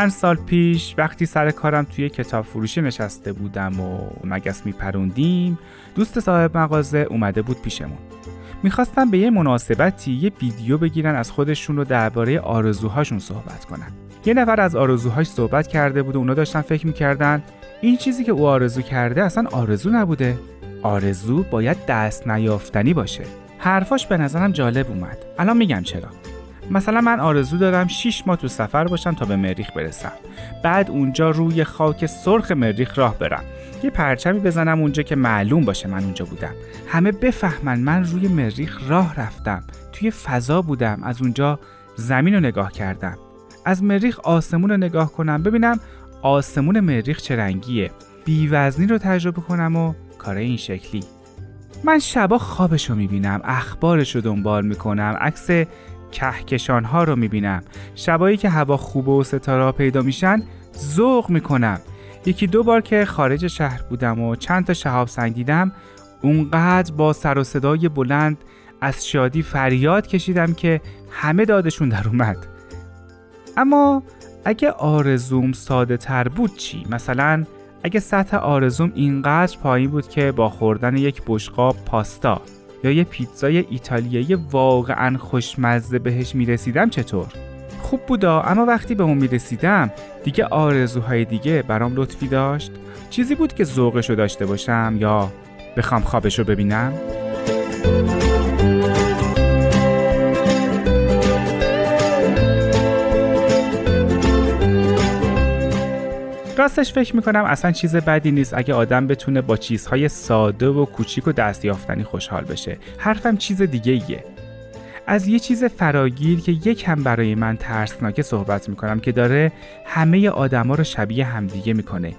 چند سال پیش وقتی سر کارم توی کتاب فروشی نشسته بودم و مگس میپروندیم دوست صاحب مغازه اومده بود پیشمون. می‌خواستم به یه مناسبتی یه ویدیو بگیرن از خودشون رو درباره آرزوهاشون صحبت کنن. یه نفر از آرزوهاش صحبت کرده بود و اونا داشتن فکر می‌کردن این چیزی که او آرزو کرده اصلا آرزو نبوده. آرزو باید دست نیافتنی باشه. حرفاش به نظرم جالب اومد. الان میگم چرا. مثلا من آرزو دارم 6 ماه تو سفر باشم تا به مریخ برسم. بعد اونجا روی خاک سرخ مریخ راه برم. یه پرچمی بزنم اونجا که معلوم باشه من اونجا بودم. همه بفهمن من روی مریخ راه رفتم. توی فضا بودم. از اونجا زمین رو نگاه کردم. از مریخ آسمون رو نگاه کنم. ببینم آسمون مریخ چه رنگیه. بیوزنی رو تجربه کنم و کار این شکلی. من شبا خوابش رو می‌بینم. اخبارش رو دنبال می‌کنم. عکس کهکشان ها رو می‌بینم. شبایی که هوا خوبه و ستاره پیدا میشن ذوق می‌کنم. یکی دو بار که خارج شهر بودم و چند تا شهاب سنگ دیدم اونقدر با سر و صدای بلند از شادی فریاد کشیدم که همه دادشون در اومد. اما اگه آرزوم ساده تر بود چی؟ مثلا اگه سطح آرزوم اینقدر پایین بود که با خوردن یک بشقاب پاستا. یا یه پیتزای ایتالیایی واقعا خوشمزه بهش می‌رسیدم چطور؟ خوب بودا اما وقتی به اون می‌رسیدم دیگه آرزوهای دیگه برام لطفی داشت چیزی بود که ذوقشو داشته باشم یا بخوام خوابشو ببینم؟ راستش فکر می‌کنم اصلا چیز بدی نیست اگه آدم بتونه با چیزهای ساده و کوچیک و دستیافتنی خوشحال بشه. حرفم چیز دیگه ایه از یه چیز فراگیر که یکم برای من ترسناکه صحبت می‌کنم که داره همه آدما رو شبیه همدیگه می‌کنه.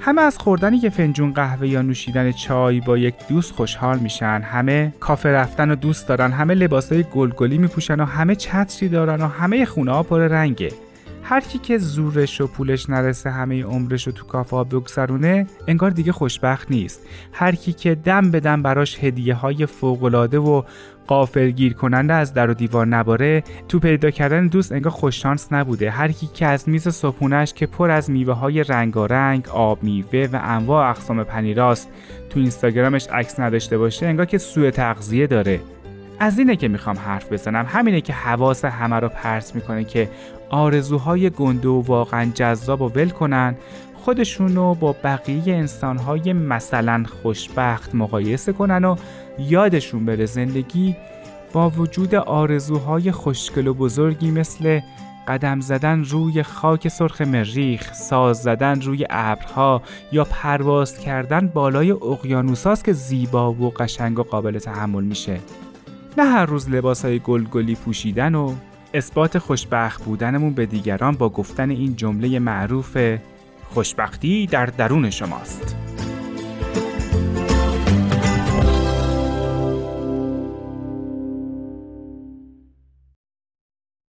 همه از خوردن یه فنجون قهوه یا نوشیدن چای با یک دوست خوشحال میشن. همه کافه رفتن و دوست دارن. همه لباسای گلگلی میپوشن و همه چتری دارن و همه خونه ها پر رنگه. هر کی که زورش و پولش نرسه همه عمرش رو تو کافه ها بگذرونه انگار دیگه خوشبخت نیست. هر کی که دم به دم براش هدیه های فوقالعاده و قافلگیر کننده از در و دیوار نباره تو پیدا کردن دوست انگار خوششانس نبوده. هر کی که از میز صبحونش که پر از میوه های رنگارنگ آب میوه و انواع اقسام پنیراست تو اینستاگرامش عکس نداشته باشه انگار که سوء تغذیه داره. از اینه که می‌خوام حرف بزنم همینه که حواس همه رو پرت می‌کنه که آرزوهای گنده و واقعا جذاب و ول کنن خودشونو با بقیه انسانهای مثلا خوشبخت مقایسه کنن و یادشون بره زندگی با وجود آرزوهای خوشگل و بزرگی مثل قدم زدن روی خاک سرخ مریخ، ساز زدن روی ابرها یا پرواز کردن بالای اقیانوساست که زیبا و قشنگ و قابل تحمل میشه. نه هر روز لباس های گلگلی پوشیدن و اثبات خوشبخت بودنمون به دیگران با گفتن این جمله معروف خوشبختی در درون شماست.